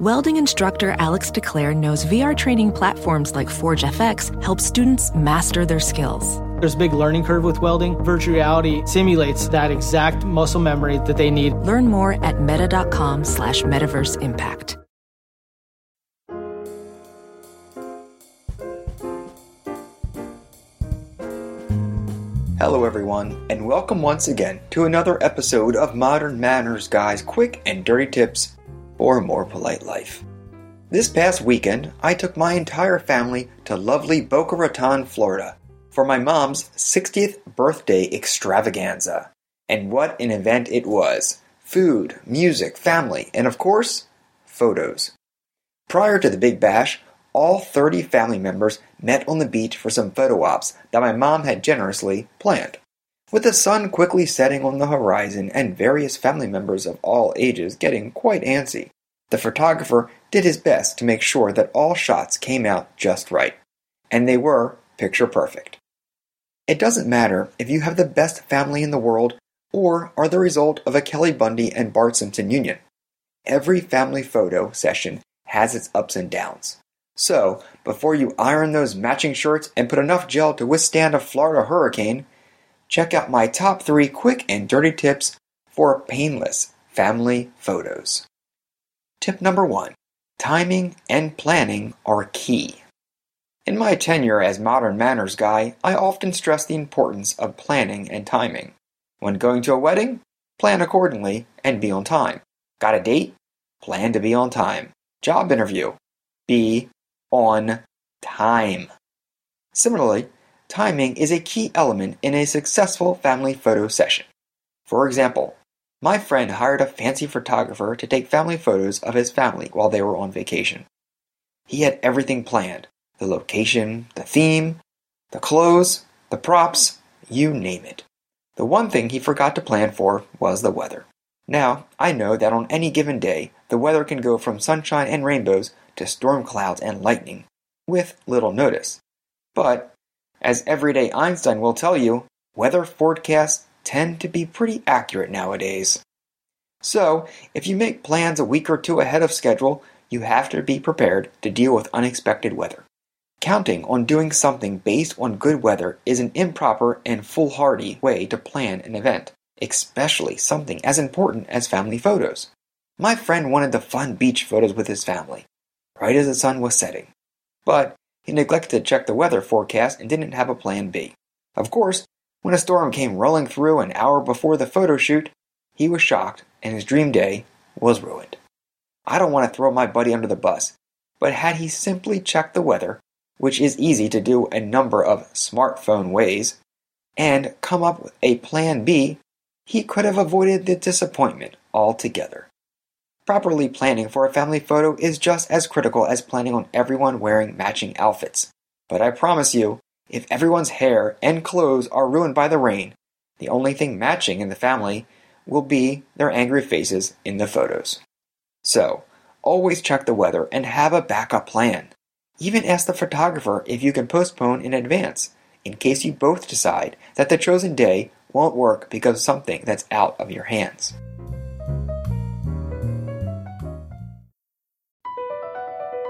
Welding instructor Alex DeClaire knows VR training platforms like Forge FX help students master their skills. There's a big learning curve with welding. Virtual reality simulates that exact muscle memory that they need. Learn more at meta.com slash metaverse impact. Hello, everyone, and welcome once again to another episode of Modern Manners Guy's quick and dirty tips for a more polite life. This past weekend, I took my entire family to lovely Boca Raton, Florida, for my mom's 60th birthday extravaganza. And what an event it was! Food, music, family, and of course, photos. Prior to the Big Bash, all 30 family members met on the beach for some photo ops that my mom had generously planned. With the sun quickly setting on the horizon and various family members of all ages getting quite antsy, the photographer did his best to make sure that all shots came out just right. And they were picture perfect. It doesn't matter if you have the best family in the world or are the result of a Kelly Bundy and Bart Simpson union. Every family photo session has its ups and downs. So, before you iron those matching shirts and put enough gel to withstand a Florida hurricane, check out my top three quick and dirty tips for painless family photos. Tip number one timing and planning are key. In my tenure as Modern Manners Guy, I often stress the importance of planning and timing. When going to a wedding, plan accordingly and be on time. Got a date? Plan to be on time. Job interview? Be on time. Similarly, timing is a key element in a successful family photo session. For example, my friend hired a fancy photographer to take family photos of his family while they were on vacation. He had everything planned the location, the theme, the clothes, the props, you name it. The one thing he forgot to plan for was the weather. Now, I know that on any given day, the weather can go from sunshine and rainbows to storm clouds and lightning, with little notice. But, as everyday Einstein will tell you, weather forecasts tend to be pretty accurate nowadays. So, if you make plans a week or two ahead of schedule, you have to be prepared to deal with unexpected weather. Counting on doing something based on good weather is an improper and foolhardy way to plan an event, especially something as important as family photos. My friend wanted the fun beach photos with his family, right as the sun was setting. But he neglected to check the weather forecast and didn't have a plan B. Of course, when a storm came rolling through an hour before the photo shoot, he was shocked and his dream day was ruined. I don't want to throw my buddy under the bus, but had he simply checked the weather, which is easy to do a number of smartphone ways, and come up with a plan B, he could have avoided the disappointment altogether. Properly planning for a family photo is just as critical as planning on everyone wearing matching outfits. But I promise you, if everyone's hair and clothes are ruined by the rain, the only thing matching in the family will be their angry faces in the photos. So, always check the weather and have a backup plan. Even ask the photographer if you can postpone in advance, in case you both decide that the chosen day won't work because of something that's out of your hands.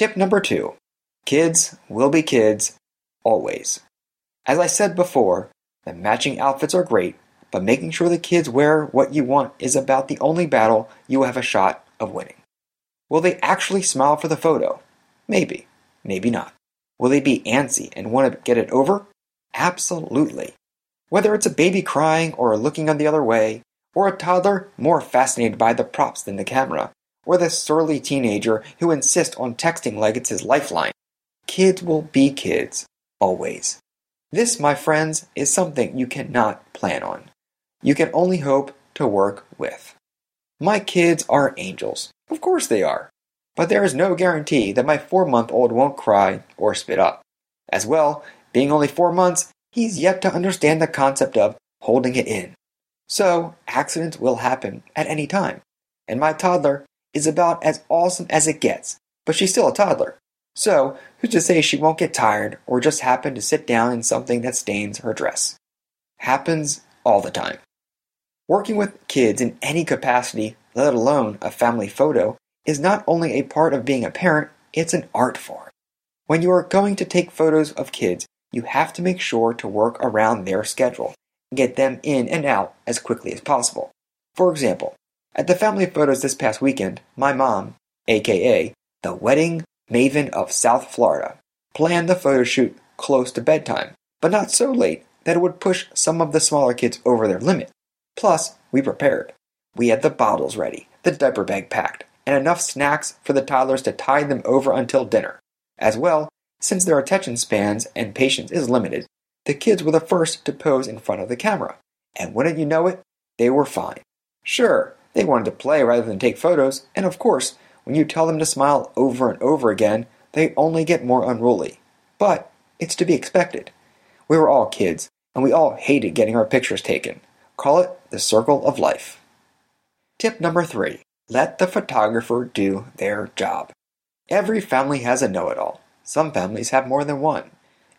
Tip number two kids will be kids always. As I said before, the matching outfits are great, but making sure the kids wear what you want is about the only battle you have a shot of winning. Will they actually smile for the photo? Maybe, maybe not. Will they be antsy and want to get it over? Absolutely. Whether it's a baby crying or looking on the other way, or a toddler more fascinated by the props than the camera, or the surly teenager who insists on texting like it's his lifeline. Kids will be kids, always. This, my friends, is something you cannot plan on. You can only hope to work with. My kids are angels. Of course they are. But there is no guarantee that my four month old won't cry or spit up. As well, being only four months, he's yet to understand the concept of holding it in. So, accidents will happen at any time. And my toddler is about as awesome as it gets, but she's still a toddler. So, who's to say she won't get tired or just happen to sit down in something that stains her dress? Happens all the time. Working with kids in any capacity, let alone a family photo, is not only a part of being a parent, it's an art form. When you are going to take photos of kids, you have to make sure to work around their schedule and get them in and out as quickly as possible. For example, at the family photos this past weekend, my mom, aka the wedding maven of South Florida, planned the photo shoot close to bedtime, but not so late that it would push some of the smaller kids over their limit. Plus, we prepared. We had the bottles ready, the diaper bag packed, and enough snacks for the toddlers to tide them over until dinner. As well, since their attention spans and patience is limited, the kids were the first to pose in front of the camera. And wouldn't you know it, they were fine. Sure, they wanted to play rather than take photos, and of course, when you tell them to smile over and over again, they only get more unruly. But it's to be expected. We were all kids, and we all hated getting our pictures taken. Call it the circle of life. Tip number three let the photographer do their job. Every family has a know it all. Some families have more than one.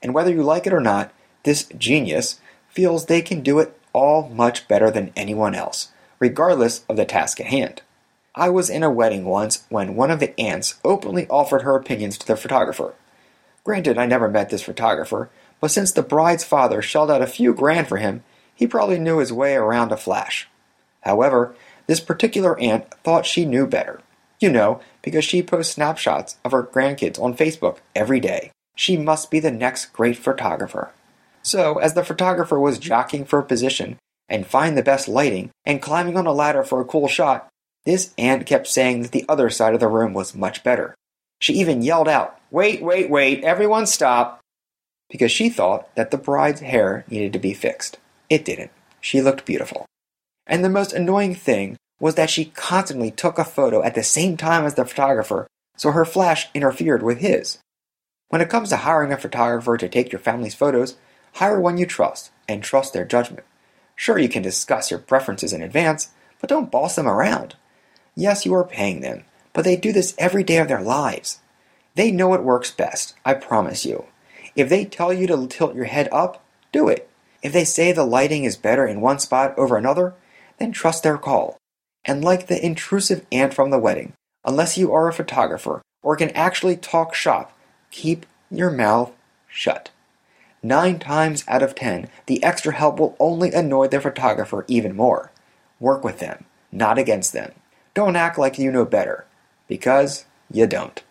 And whether you like it or not, this genius feels they can do it all much better than anyone else, regardless of the task at hand. I was in a wedding once when one of the aunts openly offered her opinions to the photographer. Granted, I never met this photographer, but since the bride's father shelled out a few grand for him, he probably knew his way around a flash. However, this particular aunt thought she knew better. You know, because she posts snapshots of her grandkids on Facebook every day. She must be the next great photographer. So, as the photographer was jockeying for a position and find the best lighting and climbing on a ladder for a cool shot, this aunt kept saying that the other side of the room was much better. She even yelled out, Wait, wait, wait, everyone stop! Because she thought that the bride's hair needed to be fixed. It didn't. She looked beautiful. And the most annoying thing was that she constantly took a photo at the same time as the photographer, so her flash interfered with his. When it comes to hiring a photographer to take your family's photos, hire one you trust and trust their judgment. Sure, you can discuss your preferences in advance, but don't boss them around. Yes, you are paying them, but they do this every day of their lives. They know what works best, I promise you. If they tell you to tilt your head up, do it. If they say the lighting is better in one spot over another, then trust their call. And like the intrusive aunt from the wedding, unless you are a photographer or can actually talk shop, keep your mouth shut. Nine times out of ten, the extra help will only annoy the photographer even more. Work with them, not against them. Don't act like you know better, because you don't.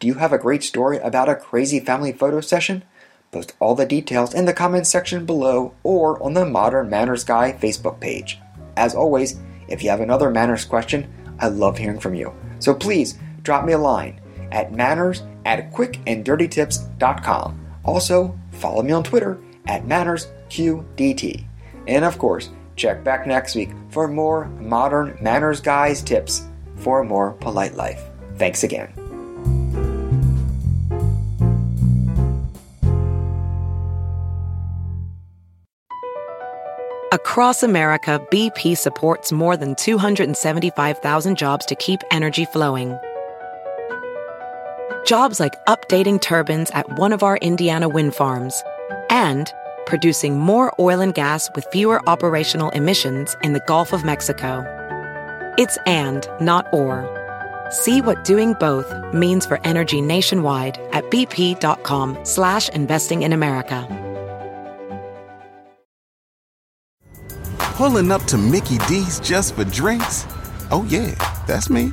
Do you have a great story about a crazy family photo session? Post all the details in the comments section below or on the Modern Manners Guy Facebook page. As always, if you have another manners question, I love hearing from you. So please drop me a line at manners at quickanddirtytips.com. Also, follow me on Twitter at mannersqdt. And of course, check back next week for more modern manners guys tips for a more polite life. Thanks again. Across America, BP supports more than 275,000 jobs to keep energy flowing. Jobs like updating turbines at one of our Indiana wind farms and producing more oil and gas with fewer operational emissions in the Gulf of Mexico. It's and, not or. See what doing both means for energy nationwide at bp.com slash investing in America. Pulling up to Mickey D's just for drinks? Oh yeah, that's me.